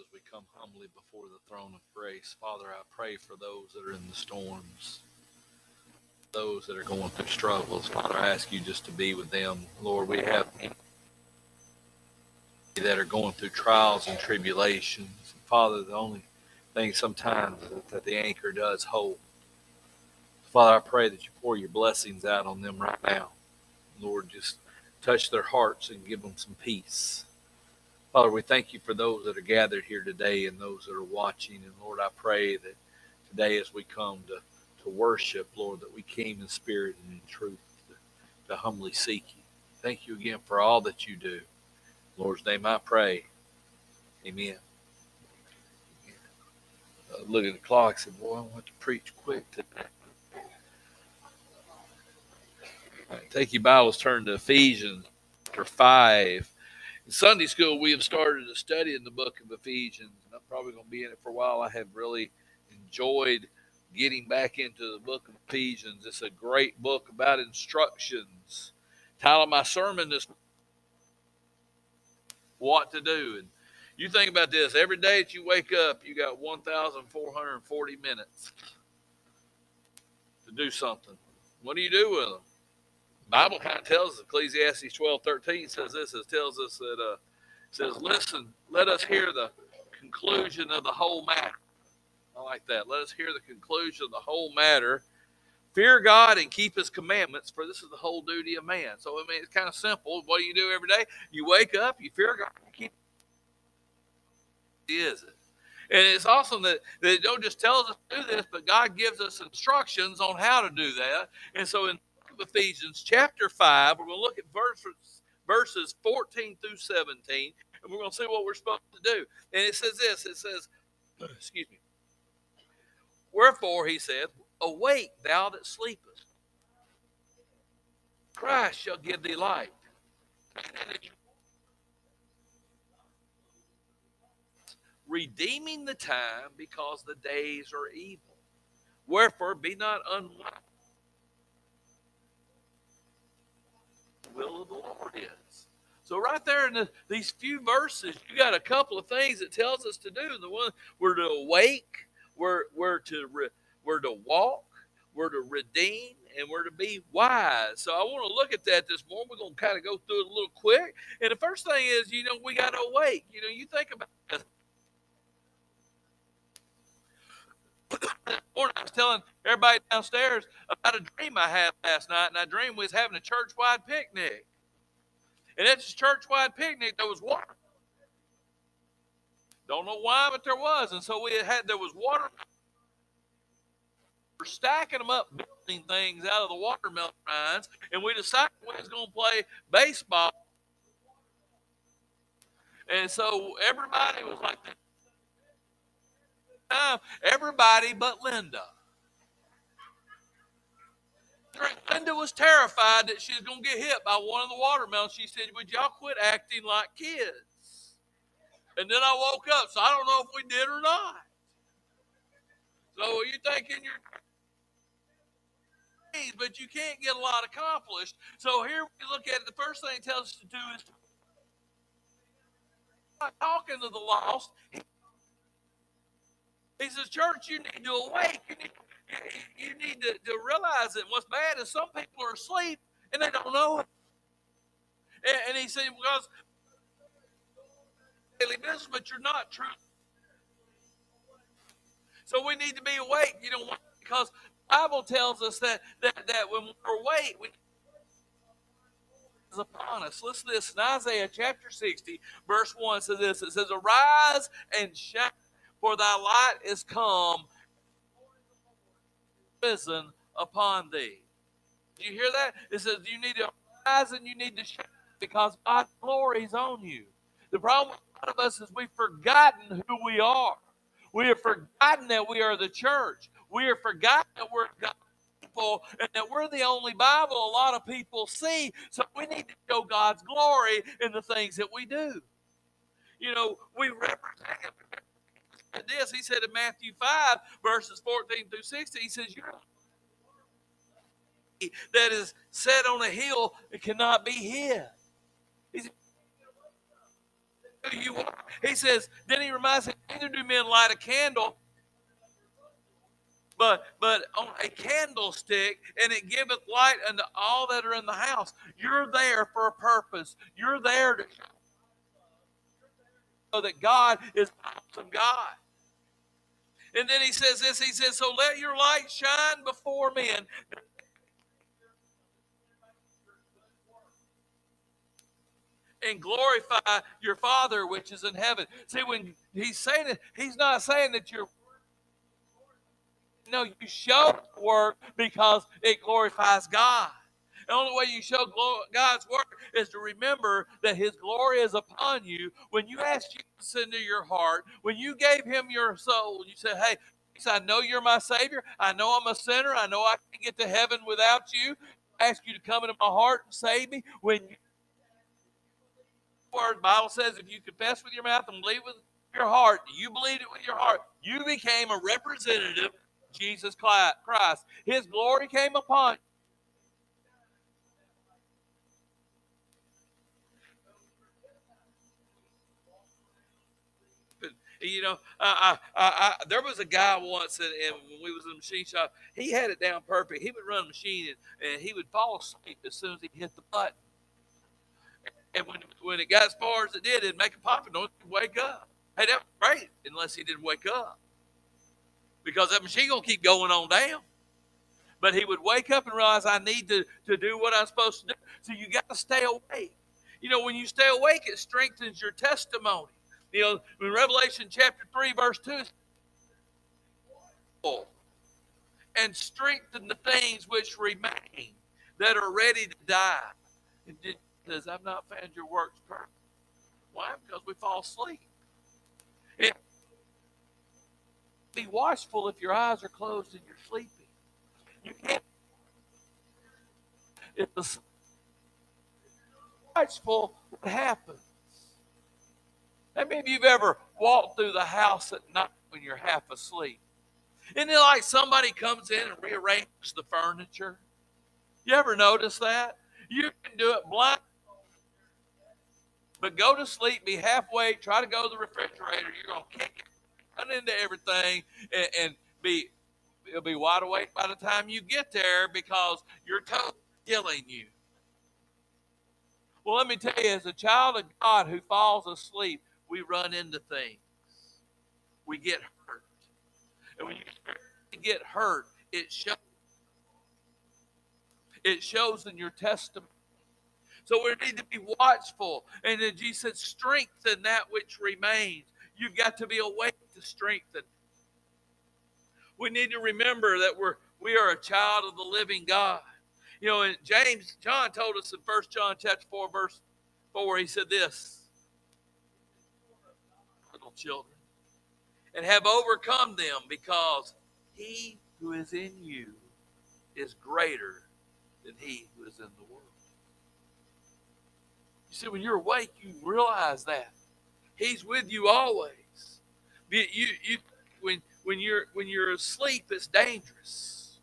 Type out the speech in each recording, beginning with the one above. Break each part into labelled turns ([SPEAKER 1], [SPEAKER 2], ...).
[SPEAKER 1] as we come humbly before the throne of grace. Father, I pray for those that are in the storms, those that are going through struggles. Father, I ask you just to be with them. Lord, we have that are going through trials and tribulations. Father, the only thing sometimes that the anchor does hold. Father, I pray that you pour your blessings out on them right now. Lord, just touch their hearts and give them some peace. Father, we thank you for those that are gathered here today and those that are watching. And Lord, I pray that today as we come to, to worship, Lord, that we came in spirit and in truth to, to humbly seek you. Thank you again for all that you do. In Lord's name I pray. Amen. Uh, look at the clock. Said, Boy, I want to preach quick today. Right, take your Bibles, turn to Ephesians chapter 5. Sunday school, we have started a study in the book of Ephesians. And I'm probably going to be in it for a while. I have really enjoyed getting back into the book of Ephesians. It's a great book about instructions. Title of my sermon is What to Do. And you think about this every day that you wake up, you got 1,440 minutes to do something. What do you do with them? Bible kind of tells us, Ecclesiastes 12, 13 says this, it tells us that, uh, says, listen, let us hear the conclusion of the whole matter. I like that. Let us hear the conclusion of the whole matter. Fear God and keep his commandments, for this is the whole duty of man. So, I mean, it's kind of simple. What do you do every day? You wake up, you fear God, you keep is it? And it's awesome that, that it don't just tells us to do this, but God gives us instructions on how to do that. And so in Ephesians chapter 5, we're going to look at verses, verses 14 through 17, and we're going to see what we're supposed to do. And it says this it says, excuse me, wherefore, he said, awake, thou that sleepest. Christ shall give thee light. Redeeming the time because the days are evil. Wherefore, be not unwise will of the Lord is. So right there in the, these few verses, you got a couple of things it tells us to do. The one we're to awake, we're we're to re, we're to walk, we're to redeem, and we're to be wise. So I want to look at that this morning. We're going to kind of go through it a little quick. And the first thing is, you know, we got to awake. You know, you think about this. Morning I was telling everybody downstairs about a dream I had last night, and I dreamed we was having a church-wide picnic. And at this church-wide picnic, there was water. Don't know why, but there was. And so we had there was water. We're stacking them up, building things out of the watermelon rinds, and we decided we was going to play baseball. And so everybody was like, everybody but Linda. Linda was terrified that she was going to get hit by one of the watermelons. She said, Would y'all quit acting like kids? And then I woke up, so I don't know if we did or not. So you thinking you're but you can't get a lot accomplished. So here we look at it. The first thing it tells us to do is talking to the lost. He says, Church, you need to awake. You need, to, to realize that what's bad is some people are asleep and they don't know it. And, and he said, Because daily business, but you're not true. So we need to be awake, you know, because Bible tells us that that, that when we're awake, we is upon us. Listen to this in Isaiah chapter 60, verse 1 says this. It says, Arise and shine for thy light is come risen upon thee. Do you hear that? It says you need to rise and you need to shine because God's glory is on you. The problem with a lot of us is we've forgotten who we are. We have forgotten that we are the church. We have forgotten that we're God's people and that we're the only Bible a lot of people see. So we need to show God's glory in the things that we do. You know, we represent this. He said in Matthew 5, verses 14 through 16, he says, You're that is set on a hill that cannot be hid. He. He says, then he reminds him, neither do men light a candle but but on a candlestick, and it giveth light unto all that are in the house. You're there for a purpose. You're there to know that God is awesome God. And then he says this, he says, So let your light shine before men. And glorify your Father which is in heaven. See, when he's saying it, he's not saying that you're no, you show work because it glorifies God. The only way you show God's work is to remember that His glory is upon you. When you ask Jesus into your heart, when you gave Him your soul, you said, Hey, I know you're my Savior. I know I'm a sinner. I know I can't get to heaven without you. I ask you to come into my heart and save me. When you, word Bible says, if you confess with your mouth and believe with your heart, you believe it with your heart, you became a representative Jesus Christ. His glory came upon you know, I, I, I, there was a guy once, and, when we was in the machine shop, he had it down perfect. He would run a machine, and, and he would fall asleep as soon as he hit the button. And when, when it got as far as it did, it'd make a pop and don't wake up. Hey, that was great, unless he didn't wake up because that machine gonna keep going on down. But he would wake up and realize I need to, to do what I'm supposed to do. So you got to stay awake. You know, when you stay awake, it strengthens your testimony. You know, in Revelation chapter 3, verse 2, and strengthen the things which remain that are ready to die. And says, I've not found your works perfect. Why? Because we fall asleep. It, be watchful if your eyes are closed and you're sleeping. You can't. If the watchful, what happens? How many of you've ever walked through the house at night when you're half asleep? Isn't it like somebody comes in and rearranges the furniture? You ever notice that? You can do it blind. But go to sleep, be halfway, try to go to the refrigerator, you're going to kick it run into everything and, and be you'll be wide awake by the time you get there because your toes are killing you. Well, let me tell you, as a child of God who falls asleep, we run into things. We get hurt. And when you get hurt, it shows. It shows in your testimony. So we need to be watchful. And then Jesus said, strengthen that which remains. You've got to be awake to strengthen. We need to remember that we're we are a child of the living God. You know, and James, John told us in First John chapter 4, verse 4, he said this little children, and have overcome them because he who is in you is greater than he who is in the world. You see, when you're awake, you realize that. He's with you always. You, you, when, when you're when you're asleep, it's dangerous.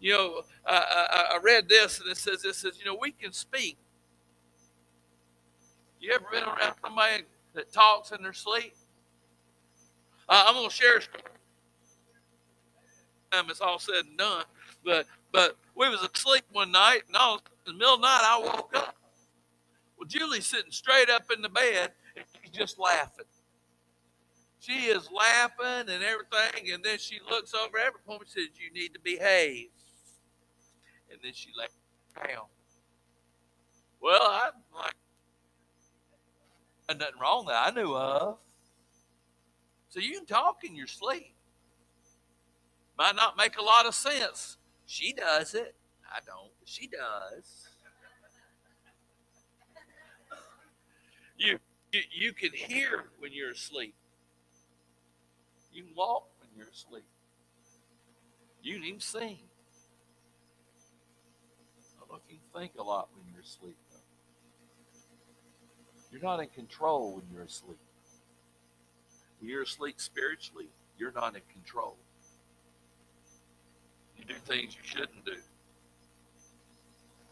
[SPEAKER 1] You know, I, I, I read this and it says this says you know we can speak. You ever been around somebody that talks in their sleep? Uh, I'm gonna share a story. Time it's all said and done, but but we was asleep one night, and all in the middle of the night I woke up. Well, Julie's sitting straight up in the bed, and she's just laughing. She is laughing and everything, and then she looks over at every and says, You need to behave. And then she lays down. Well, I'm like, nothing wrong that I knew of. So you can talk in your sleep. Might not make a lot of sense. She does it. I don't. She does. You, you, you can hear when you're asleep. You can walk when you're asleep. You can even sing. I don't know if you can think a lot when you're asleep. You're not in control when you're asleep. When you're asleep spiritually, you're not in control. You do things you shouldn't do.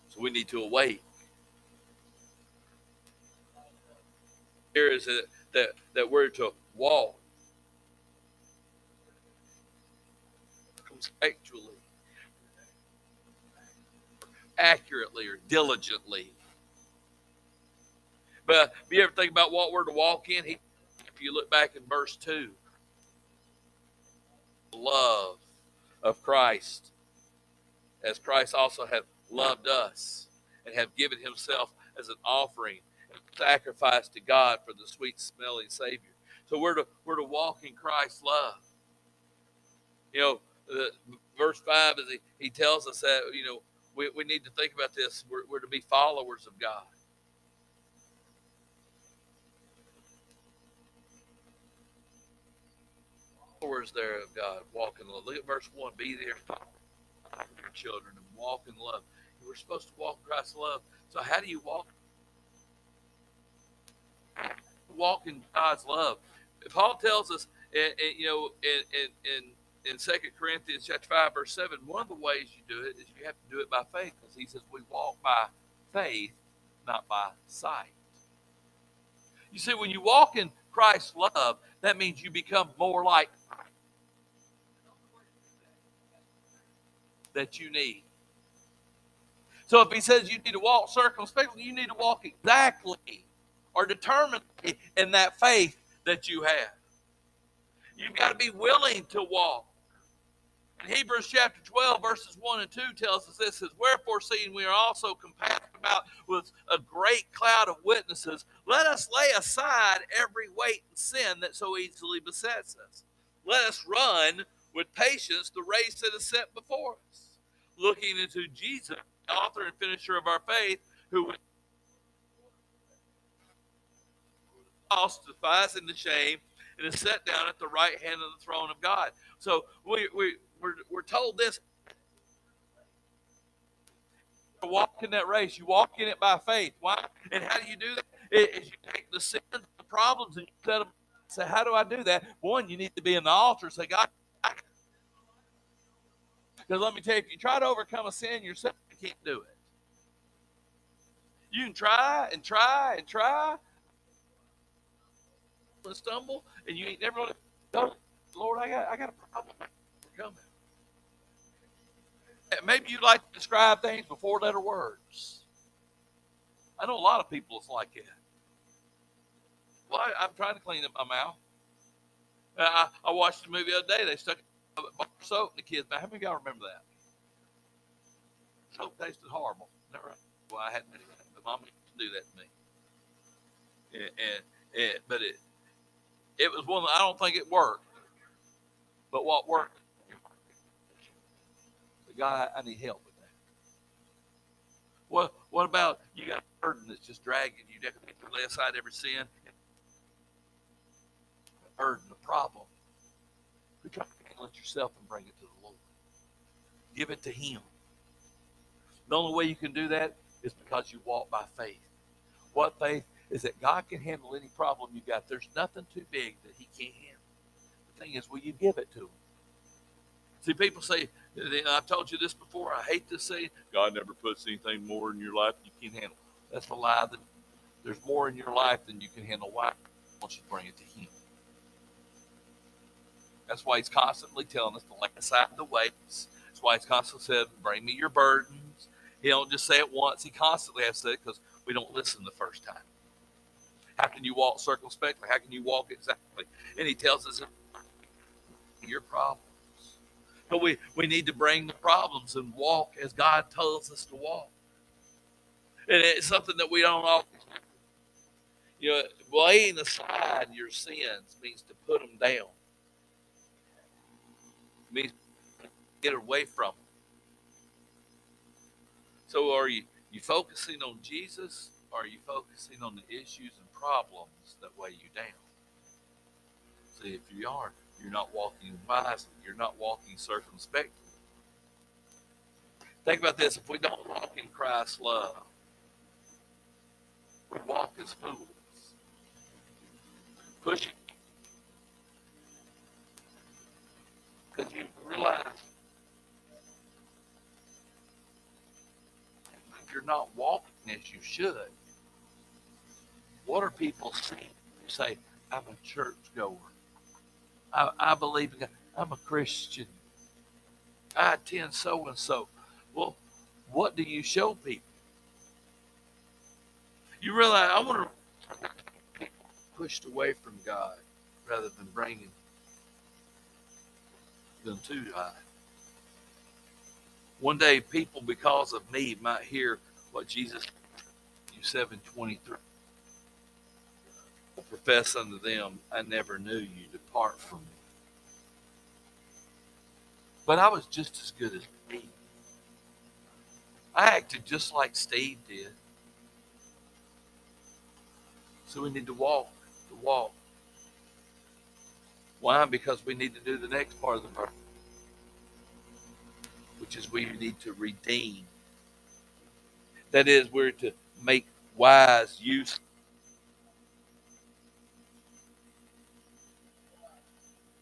[SPEAKER 1] So we need to awake. here is that, that, that we're to walk circumspectually, accurately, or diligently. But uh, if you ever think about what we're to walk in, he, if you look back in verse 2, love of Christ, as Christ also hath loved us and have given himself as an offering and sacrifice to God for the sweet smelling Savior. So we're to we're to walk in Christ's love. You know, the, verse five is he, he tells us that you know we, we need to think about this. We're, we're to be followers of God. There of God, walk in love. Look at verse one. Be there, with your children, and walk in love. We're supposed to walk in Christ's love. So how do you walk? Walk in God's love. Paul tells us, and, and you know, in in in Second Corinthians chapter five verse seven, one of the ways you do it is you have to do it by faith, because he says we walk by faith, not by sight. You see, when you walk in Christ's love, that means you become more like that you need. So if he says you need to walk circumspectly, you need to walk exactly or determinedly in that faith that you have. You've got to be willing to walk. In Hebrews chapter 12, verses 1 and 2 tells us this says, Wherefore, seeing we are also compassed about with a great cloud of witnesses, let us lay aside every weight and sin that so easily besets us. Let us run with patience the race that is set before us, looking into Jesus author and finisher of our faith, who lost, despising the shame, and is set down at the right hand of the throne of God. So we, we, we're, we're told this. Walk in that race. You walk in it by faith. Why? And how do you do that? Is you take the sins, the problems, and you set them. Say, how do I do that? One, you need to be in the altar. Say, God, because let me tell you, if you try to overcome a sin yourself, you can't do it. You can try and try and try and stumble, and you ain't never going to. Lord, I got, I got a problem. Coming. Maybe you'd like to describe things with four letter words. I know a lot of people it's like that. Well, I, am trying to clean up my mouth. I, I watched a movie the other day. They stuck in the kids'. How many of y'all remember that? soap tasted horrible. Never. Well, I hadn't, but mom used to do that to me. And, and, and but it it was one. I don't think it worked. But what worked? The guy, I need help with that. What What about you got a burden that's just dragging you? You lay aside every sin. Burden, the problem. Yourself and bring it to the Lord. Give it to Him. The only way you can do that is because you walk by faith. What faith is that God can handle any problem you got. There's nothing too big that He can't handle. The thing is, will you give it to Him? See, people say, I've told you this before. I hate to say, God never puts anything more in your life you can't handle. That's a lie. That there's more in your life than you can handle. Why? Once you bring it to Him. That's why He's constantly telling us to lay aside the weights. That's why He's constantly said, "Bring me your burdens. He don't just say it once. He constantly has to say it because we don't listen the first time. How can you walk circumspectly? How can you walk exactly? And he tells us your problems. But we, we need to bring the problems and walk as God tells us to walk. And it's something that we don't always you know, laying aside your sins means to put them down. Means get away from them. So are you you focusing on Jesus or are you focusing on the issues and problems that weigh you down? See, if you aren't, you're not walking wisely. You're not walking circumspectly. Think about this. If we don't walk in Christ's love, we walk as fools. Pushing. Because you realize if you're not walking as you should, what are people seeing? say, I'm a church goer. I, I believe in God. I'm a Christian. I attend so and so. Well, what do you show people? You realize I want to pushed away from God rather than bringing them too God. One day, people, because of me, might hear what Jesus, you 723, profess unto them, I never knew you, depart from me. But I was just as good as me. I acted just like Steve did. So we need to walk, to walk. Why? Because we need to do the next part of the verse, which is we need to redeem. That is, we're to make wise use.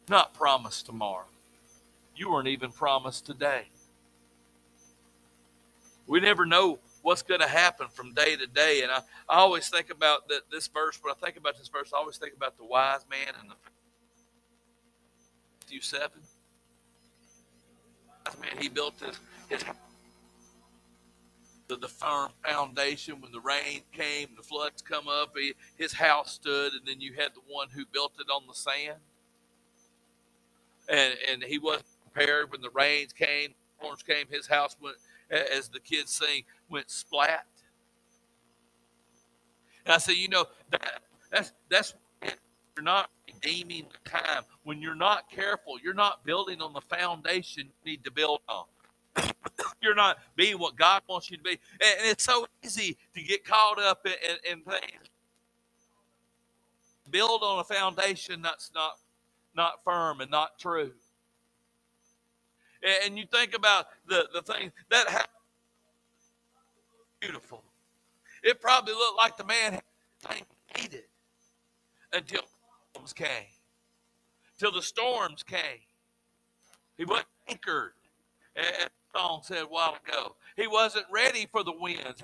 [SPEAKER 1] Not promised tomorrow. You weren't even promised today. We never know what's going to happen from day to day. And I, I always think about that this verse, when I think about this verse, I always think about the wise man and the Matthew 7. Man, he built his, his the, the firm foundation when the rain came, the floods come up, he, his house stood, and then you had the one who built it on the sand. And and he wasn't prepared when the rains came, storms came, his house went as the kids sing, went splat. And I say, you know, that, that's that's you're not redeeming the time. When you're not careful, you're not building on the foundation you need to build on. you're not being what God wants you to be. And, it's so easy to get caught up in, in, in things. Build on a foundation that's not not firm and not true. And you think about the, the thing that beautiful. It probably looked like the man had needed until storms came. Till the storms came. He wasn't anchored, as the song said a while ago. He wasn't ready for the winds.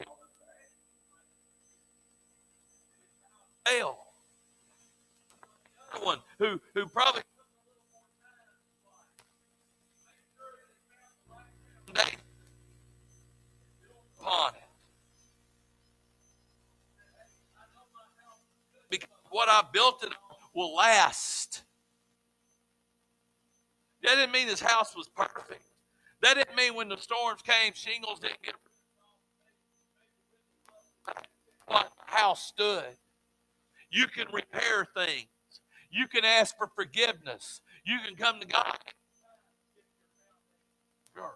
[SPEAKER 1] Fail. One who who probably upon it. Because what I built it will last. That didn't mean his house was perfect. That didn't mean when the storms came, shingles didn't get. What house stood. You can repair things. You can ask for forgiveness. You can come to God. Sure.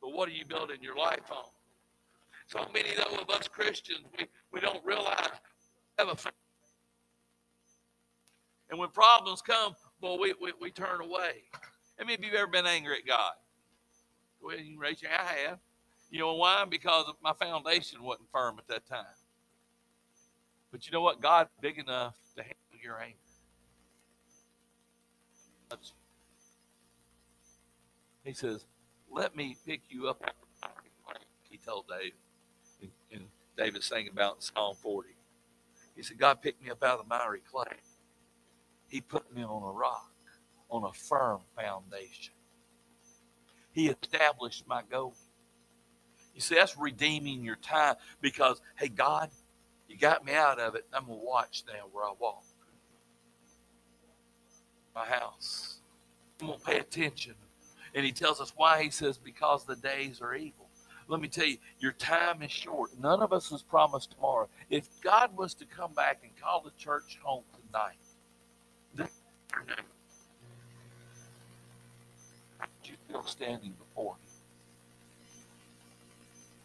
[SPEAKER 1] But what are you building your life on? So many of us Christians, we, we don't realize have a and when problems come, boy, we, we, we turn away. How many of you have ever been angry at God? Go ahead, you can raise your hand. I have. You know why? Because my foundation wasn't firm at that time. But you know what? God's big enough to handle your anger. He says, Let me pick you up. He told David. And, and David sang about Psalm 40. He said, God picked me up out of the miry clay. He put me on a rock, on a firm foundation. He established my goal. You see, that's redeeming your time because, hey, God, you got me out of it. I'm going to watch now where I walk. My house. I'm going to pay attention. And he tells us why. He says, because the days are evil. Let me tell you, your time is short. None of us is promised tomorrow. If God was to come back and call the church home tonight, how would you feel standing before Him?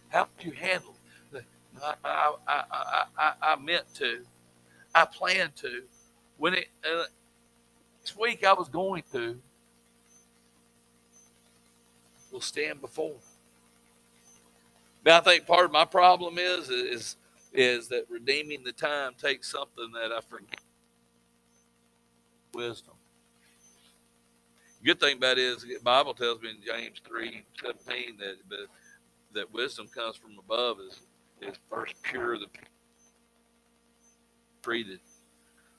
[SPEAKER 1] How would you handle the? I, I, I, I, I meant to. I planned to. When it uh, this week I was going to. Will stand before. But I think part of my problem is is is that redeeming the time takes something that I forget. Wisdom. Good thing about it is the Bible tells me in James 3 17 that, that, wisdom comes from above is, is first pure, the treated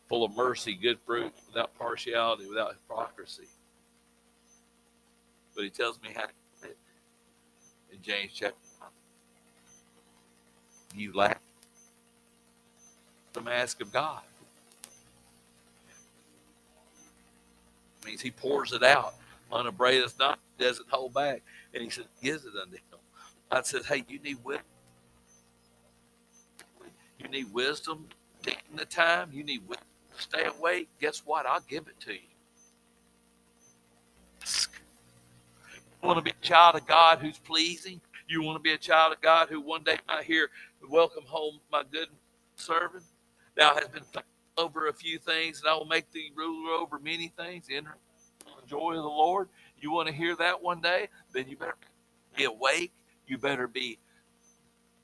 [SPEAKER 1] full of mercy, good fruit, without partiality, without hypocrisy. But he tells me how to in James chapter 1. You lack the mask of God. It means he pours it out unabraded, not doesn't hold back. And he said, gives it unto him. God says, Hey, you need wisdom. You need wisdom, taking the time, you need wisdom to stay awake. Guess what? I'll give it to you. You want to be a child of God who's pleasing? You want to be a child of God who one day might hear, Welcome home, my good servant. Thou has been over a few things, and I will make thee ruler over many things. Enter the joy of the Lord. You want to hear that one day? Then you better be awake. You better be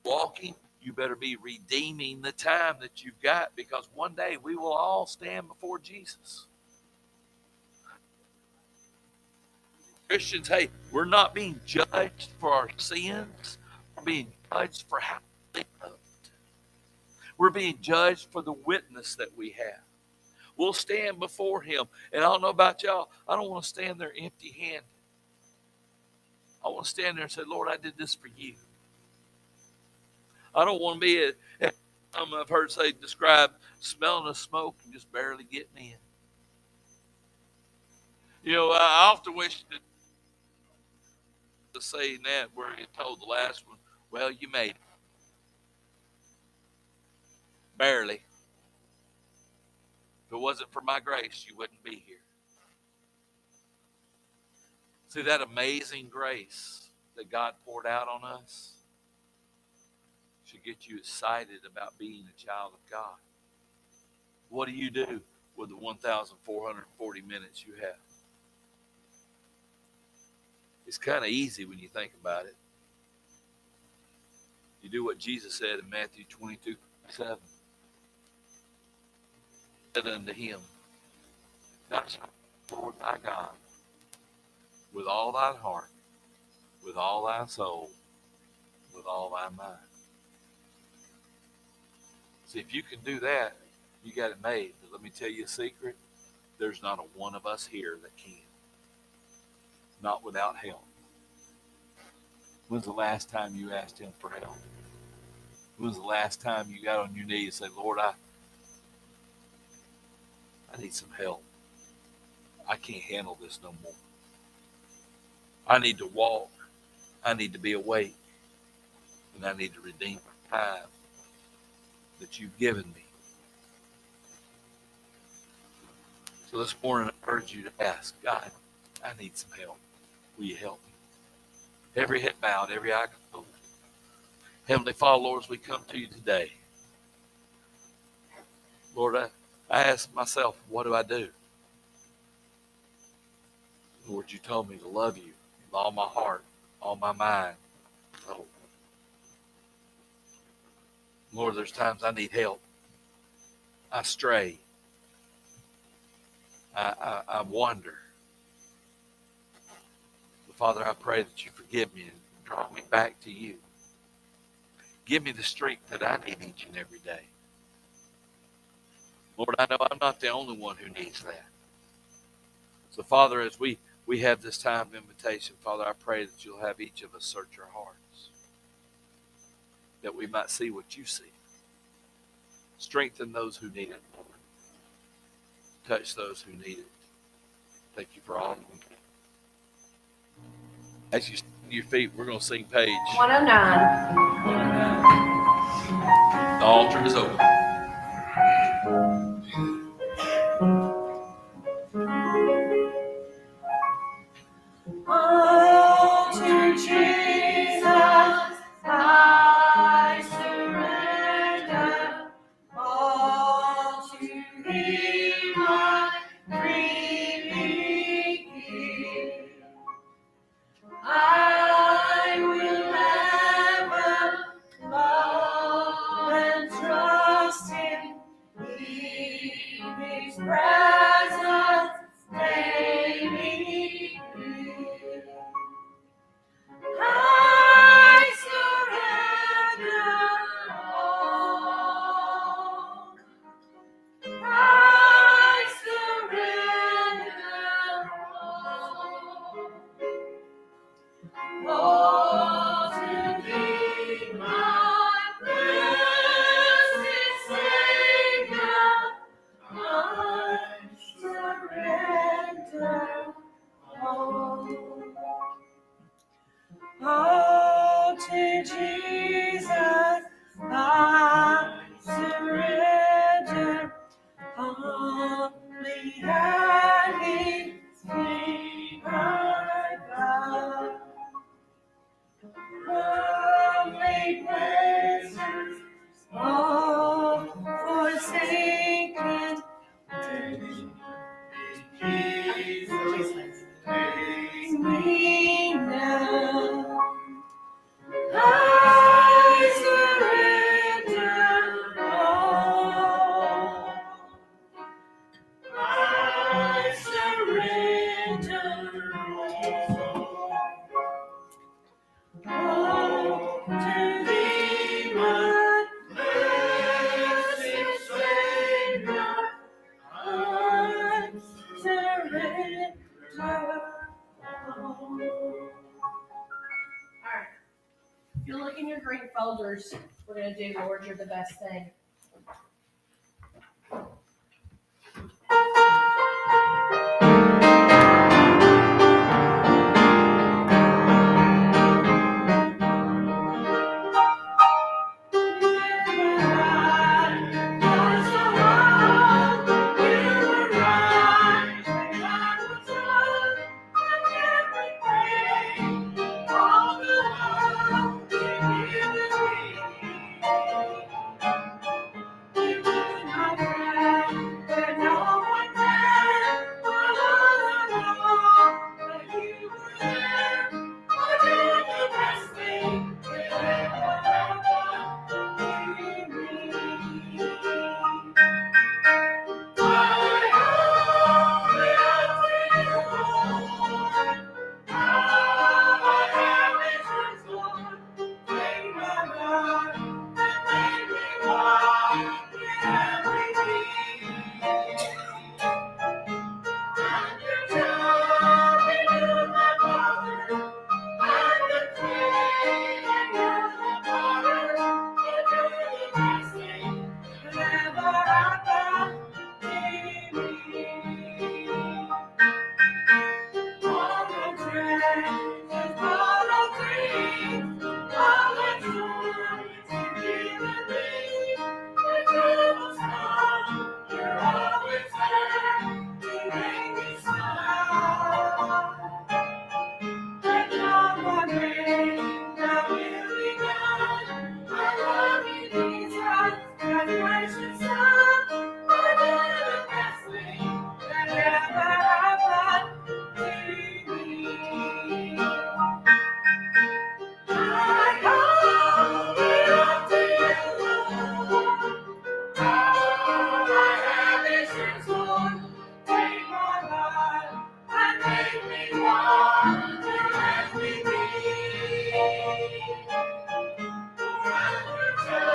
[SPEAKER 1] walking. You better be redeeming the time that you've got because one day we will all stand before Jesus. Christians, hey, we're not being judged for our sins. We're being judged for how we lived. We're being judged for the witness that we have. We'll stand before Him. And I don't know about y'all, I don't want to stand there empty handed. I want to stand there and say, Lord, I did this for you. I don't want to be a, I've heard say describe smelling the smoke and just barely getting in. You know, I often wish to say that where he told the last one, well, you made it. Barely. If it wasn't for my grace, you wouldn't be here. See that amazing grace that God poured out on us should get you excited about being a child of God. What do you do with the 1,440 minutes you have? It's kind of easy when you think about it. You do what Jesus said in Matthew 22 7 said unto him, Thou shalt Lord thy God with all thy heart, with all thy soul, with all thy mind. See, if you can do that, you got it made. But let me tell you a secret. There's not a one of us here that can. Not without help. When's the last time you asked him for help? When's the last time you got on your knees and said, Lord, I I need some help. I can't handle this no more. I need to walk. I need to be awake. And I need to redeem the time that you've given me. So this morning I urge you to ask, God, I need some help. Will you help me? Every head bowed, every eye closed. Heavenly Father, Lord, as we come to you today, Lord, I I ask myself, what do I do? Lord, you told me to love you with all my heart, all my mind. Lord, there's times I need help. I stray. I, I, I wander. But Father, I pray that you forgive me and draw me back to you. Give me the strength that I need each and every day. Lord, I know I'm not the only one who needs that. So, Father, as we, we have this time of invitation, Father, I pray that you'll have each of us search our hearts, that we might see what you see. Strengthen those who need it, Lord. Touch those who need it. Thank you for all of them. As you stand your feet, we're going to sing page
[SPEAKER 2] 109.
[SPEAKER 1] The altar is open.
[SPEAKER 2] Oh.
[SPEAKER 3] You're the best thing.